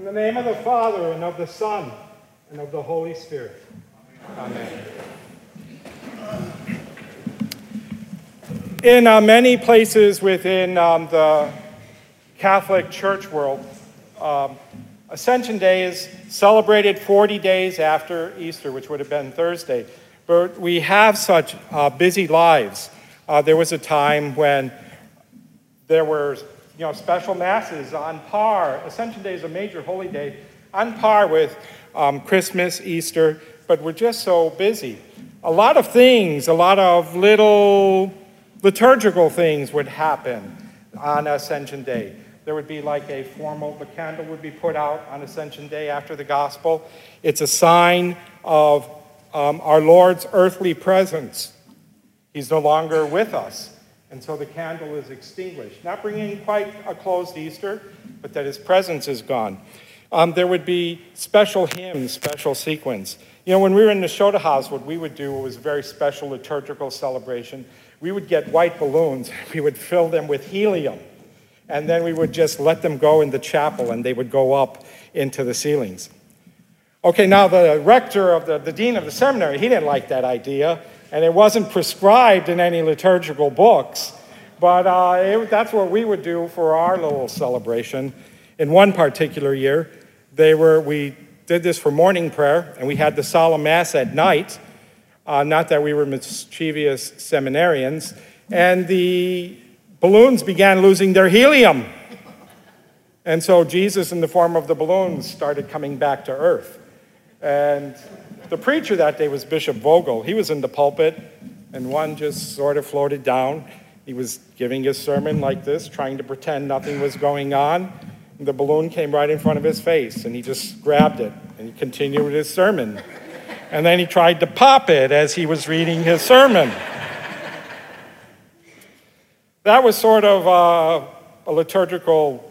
In the name of the Father, and of the Son, and of the Holy Spirit. Amen. In uh, many places within um, the Catholic Church world, um, Ascension Day is celebrated 40 days after Easter, which would have been Thursday. But we have such uh, busy lives. Uh, there was a time when there were you know, special masses on par. Ascension Day is a major holy day, on par with um, Christmas, Easter, but we're just so busy. A lot of things, a lot of little liturgical things would happen on Ascension Day. There would be like a formal, the candle would be put out on Ascension Day after the gospel. It's a sign of um, our Lord's earthly presence. He's no longer with us. And so the candle is extinguished, not bringing quite a closed Easter, but that his presence is gone. Um, there would be special hymns, special sequence. You know, when we were in the Nashotah house, what we would do was a very special liturgical celebration. We would get white balloons, we would fill them with helium, and then we would just let them go in the chapel and they would go up into the ceilings. Okay, now the rector of the, the dean of the seminary, he didn't like that idea and it wasn't prescribed in any liturgical books, but uh, it, that's what we would do for our little celebration. In one particular year, they were, we did this for morning prayer, and we had the solemn mass at night. Uh, not that we were mischievous seminarians, and the balloons began losing their helium. And so Jesus, in the form of the balloons, started coming back to earth. And the preacher that day was Bishop Vogel. He was in the pulpit, and one just sort of floated down. He was giving his sermon like this, trying to pretend nothing was going on. And the balloon came right in front of his face, and he just grabbed it and he continued his sermon. And then he tried to pop it as he was reading his sermon. that was sort of uh, a liturgical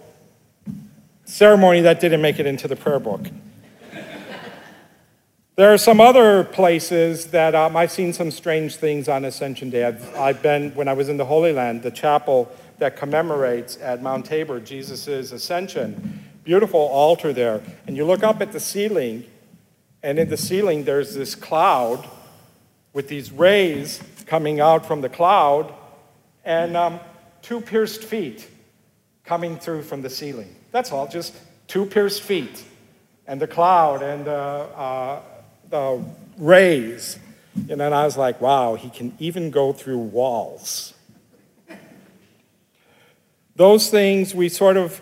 ceremony that didn't make it into the prayer book. There are some other places that um, I've seen some strange things on Ascension Day. I've, I've, been, when I was in the Holy Land, the chapel that commemorates at Mount Tabor Jesus' ascension. Beautiful altar there. And you look up at the ceiling, and in the ceiling there's this cloud with these rays coming out from the cloud, and um, two pierced feet coming through from the ceiling. That's all, just two pierced feet. And the cloud and uh, uh, Uh, the rays. And then I was like, wow, he can even go through walls. Those things we sort of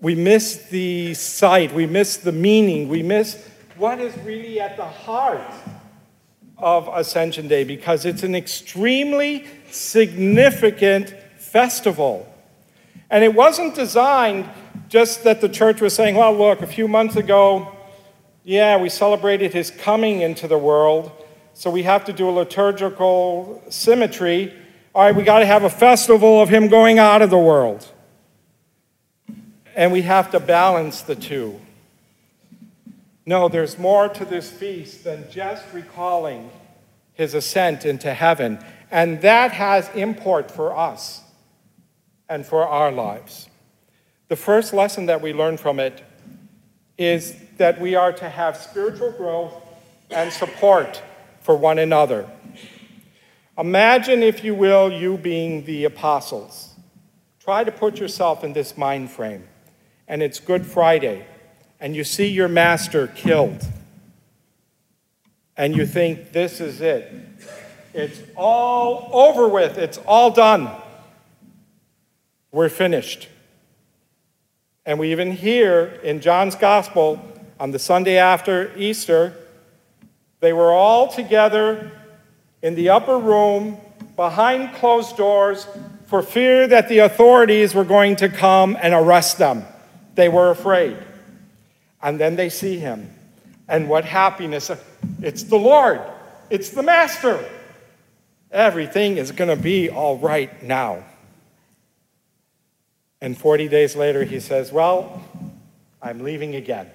we miss the sight, we miss the meaning, we miss what is really at the heart of Ascension Day because it's an extremely significant festival. And it wasn't designed just that the church was saying, well, look, a few months ago, yeah, we celebrated his coming into the world, so we have to do a liturgical symmetry. All right, we got to have a festival of him going out of the world. And we have to balance the two. No, there's more to this feast than just recalling his ascent into heaven. And that has import for us and for our lives. The first lesson that we learn from it is that we are to have spiritual growth and support for one another. Imagine, if you will, you being the apostles. Try to put yourself in this mind frame. And it's Good Friday, and you see your master killed. And you think, this is it. It's all over with, it's all done. We're finished. And we even hear in John's Gospel on the Sunday after Easter, they were all together in the upper room behind closed doors for fear that the authorities were going to come and arrest them. They were afraid. And then they see him. And what happiness! It's the Lord, it's the Master. Everything is going to be all right now. And 40 days later, he says, Well, I'm leaving again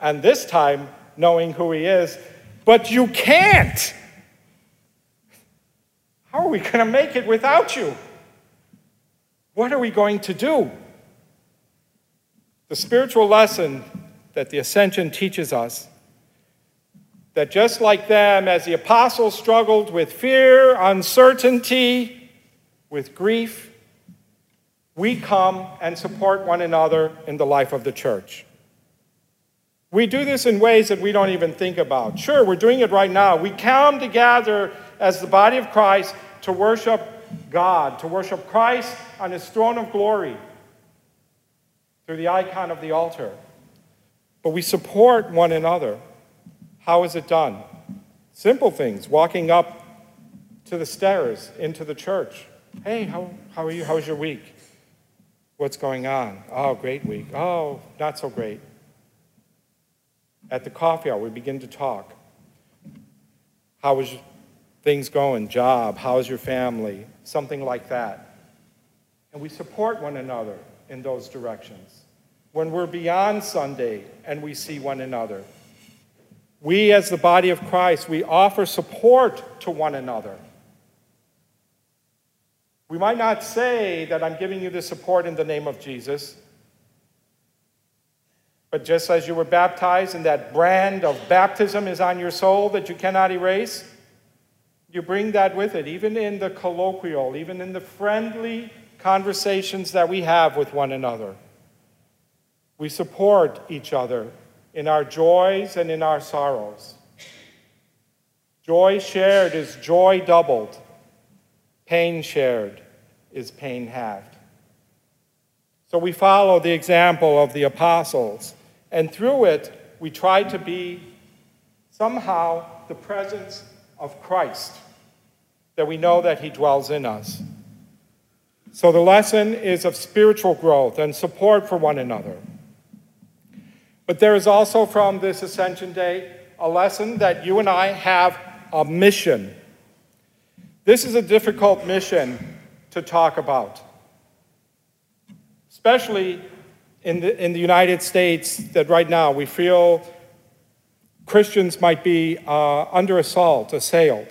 and this time knowing who he is, but you can't. How are we going to make it without you? What are we going to do? The spiritual lesson that the ascension teaches us that just like them, as the apostles struggled with fear, uncertainty, with grief, we come and support one another in the life of the church. We do this in ways that we don't even think about. Sure, we're doing it right now. We come together as the body of Christ to worship God, to worship Christ on his throne of glory through the icon of the altar. But we support one another. How is it done? Simple things, walking up to the stairs into the church. Hey, how, how are you? How was your week? What's going on? Oh, great week. Oh, not so great. At the coffee hour, we begin to talk. How was things going? Job? How's your family? Something like that. And we support one another in those directions. When we're beyond Sunday and we see one another, we, as the body of Christ, we offer support to one another. We might not say that I'm giving you the support in the name of Jesus, but just as you were baptized and that brand of baptism is on your soul that you cannot erase, you bring that with it, even in the colloquial, even in the friendly conversations that we have with one another. We support each other in our joys and in our sorrows. Joy shared is joy doubled, pain shared is pain halved. So we follow the example of the apostles, and through it, we try to be somehow the presence of Christ, that we know that He dwells in us. So the lesson is of spiritual growth and support for one another. But there is also from this Ascension Day a lesson that you and I have a mission. This is a difficult mission to talk about, especially in the, in the United States, that right now we feel Christians might be uh, under assault, assailed.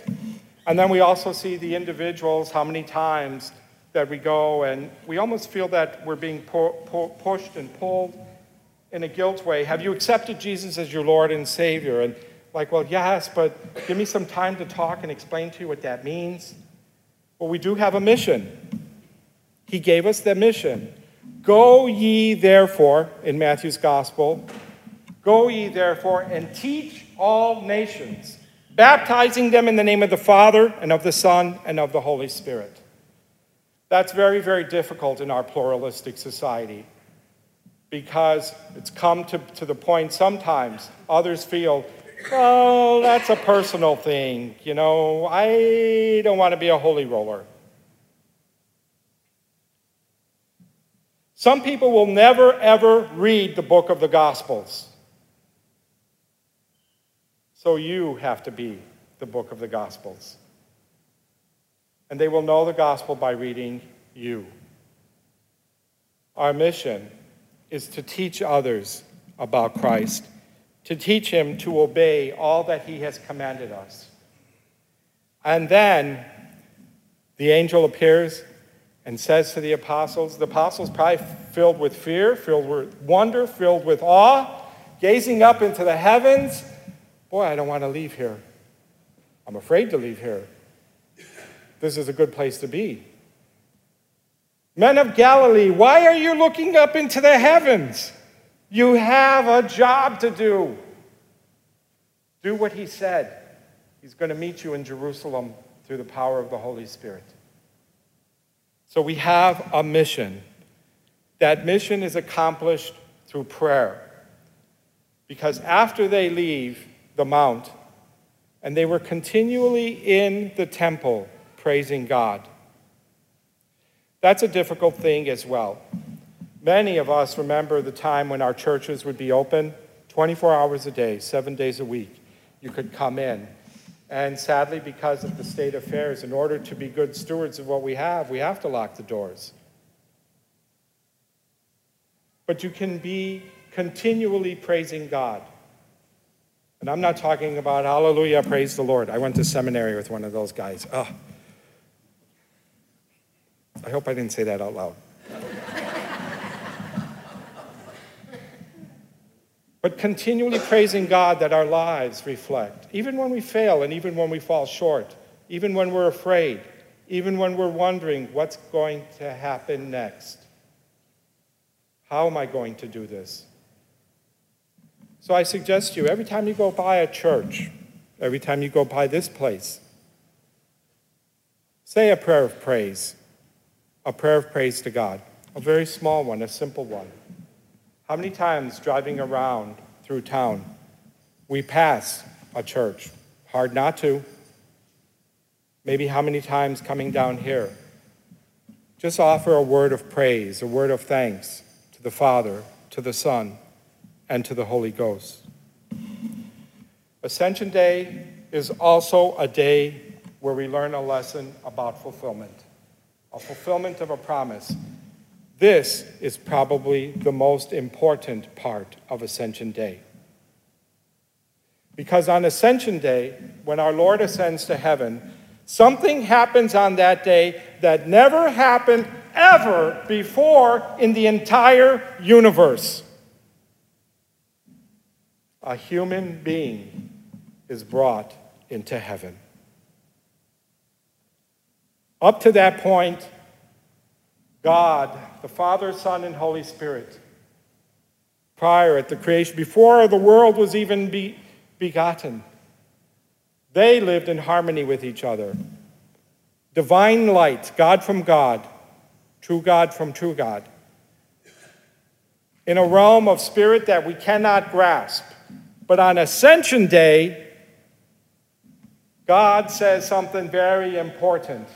And then we also see the individuals, how many times that we go and we almost feel that we're being pu- pu- pushed and pulled in a guilt way. Have you accepted Jesus as your Lord and Savior? And like, well, yes, but give me some time to talk and explain to you what that means. Well, we do have a mission. He gave us the mission. Go ye therefore, in Matthew's gospel, go ye therefore and teach all nations, baptizing them in the name of the Father and of the Son and of the Holy Spirit. That's very, very difficult in our pluralistic society because it's come to, to the point sometimes others feel, well, that's a personal thing. You know, I don't want to be a holy roller. Some people will never, ever read the book of the Gospels. So you have to be the book of the Gospels. And they will know the gospel by reading you. Our mission is to teach others about Christ, to teach him to obey all that he has commanded us. And then the angel appears and says to the apostles, the apostles probably filled with fear, filled with wonder, filled with awe, gazing up into the heavens. Boy, I don't want to leave here. I'm afraid to leave here. This is a good place to be. Men of Galilee, why are you looking up into the heavens? You have a job to do. Do what he said. He's going to meet you in Jerusalem through the power of the Holy Spirit. So we have a mission. That mission is accomplished through prayer. Because after they leave the mount, and they were continually in the temple praising God. That's a difficult thing as well. Many of us remember the time when our churches would be open 24 hours a day, seven days a week. You could come in. And sadly, because of the state of affairs, in order to be good stewards of what we have, we have to lock the doors. But you can be continually praising God. And I'm not talking about hallelujah, praise the Lord. I went to seminary with one of those guys. Oh, I hope I didn't say that out loud. But continually praising God that our lives reflect, even when we fail and even when we fall short, even when we're afraid, even when we're wondering what's going to happen next. How am I going to do this? So I suggest to you every time you go by a church, every time you go by this place, say a prayer of praise, a prayer of praise to God, a very small one, a simple one. How many times driving around through town we pass a church? Hard not to. Maybe how many times coming down here? Just offer a word of praise, a word of thanks to the Father, to the Son, and to the Holy Ghost. Ascension Day is also a day where we learn a lesson about fulfillment, a fulfillment of a promise. This is probably the most important part of Ascension Day. Because on Ascension Day, when our Lord ascends to heaven, something happens on that day that never happened ever before in the entire universe. A human being is brought into heaven. Up to that point, God, the Father, Son, and Holy Spirit, prior at the creation, before the world was even be, begotten, they lived in harmony with each other. Divine light, God from God, true God from true God. In a realm of spirit that we cannot grasp. But on Ascension Day, God says something very important.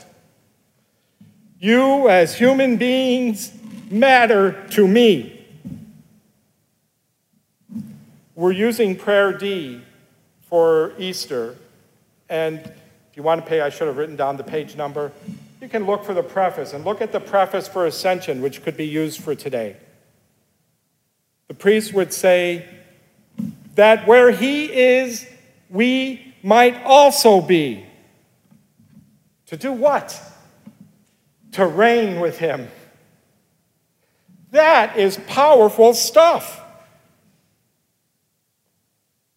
You, as human beings, matter to me. We're using prayer D for Easter. And if you want to pay, I should have written down the page number. You can look for the preface and look at the preface for Ascension, which could be used for today. The priest would say that where he is, we might also be. To do what? To reign with him. That is powerful stuff.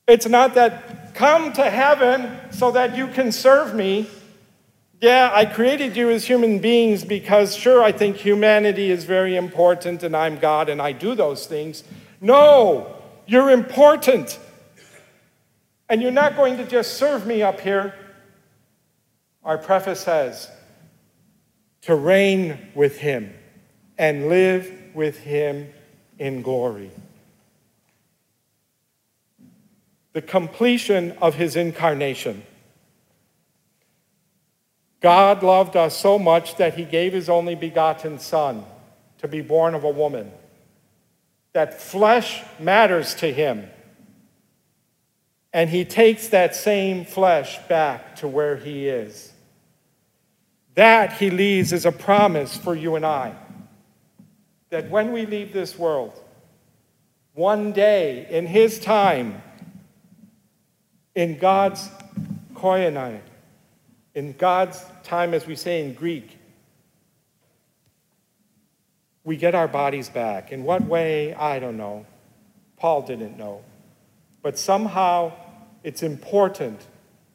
It's not that come to heaven so that you can serve me. Yeah, I created you as human beings because, sure, I think humanity is very important and I'm God and I do those things. No, you're important. And you're not going to just serve me up here. Our preface says, to reign with him and live with him in glory. The completion of his incarnation. God loved us so much that he gave his only begotten Son to be born of a woman. That flesh matters to him. And he takes that same flesh back to where he is. That he leaves is a promise for you and I. That when we leave this world, one day in his time, in God's kairos, in God's time, as we say in Greek, we get our bodies back. In what way? I don't know. Paul didn't know. But somehow it's important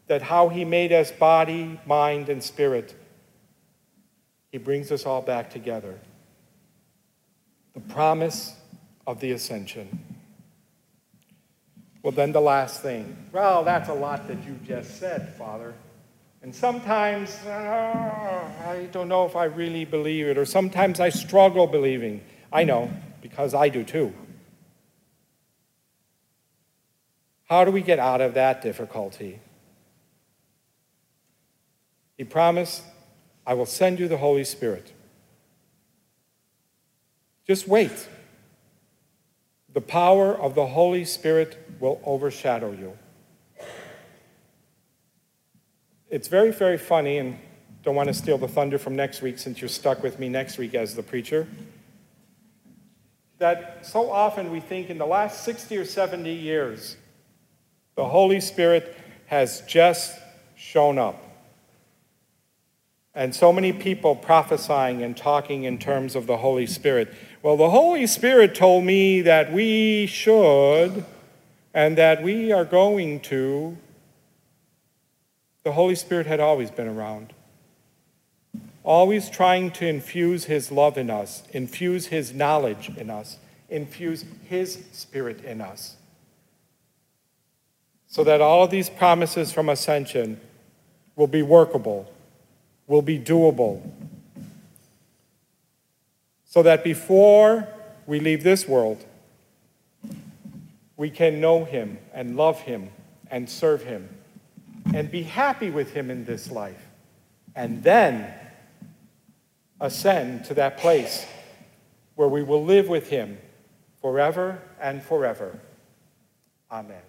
that how he made us body, mind, and spirit he brings us all back together. The promise of the ascension. Well, then the last thing. Well, that's a lot that you just said, Father. And sometimes uh, I don't know if I really believe it, or sometimes I struggle believing. I know, because I do too. How do we get out of that difficulty? He promised I will send you the Holy Spirit. Just wait. The power of the Holy Spirit will overshadow you. It's very, very funny, and don't want to steal the thunder from next week since you're stuck with me next week as the preacher. That so often we think in the last 60 or 70 years, the Holy Spirit has just shown up. And so many people prophesying and talking in terms of the Holy Spirit. Well, the Holy Spirit told me that we should. and that we are going to, the Holy Spirit had always been around, always trying to infuse His love in us, infuse His knowledge in us, infuse His Spirit in us. So that all of these promises from ascension will be workable, will be doable, so that before we leave this world, we can know Him and love Him and serve Him and be happy with Him in this life, and then ascend to that place where we will live with Him forever and forever. Amen.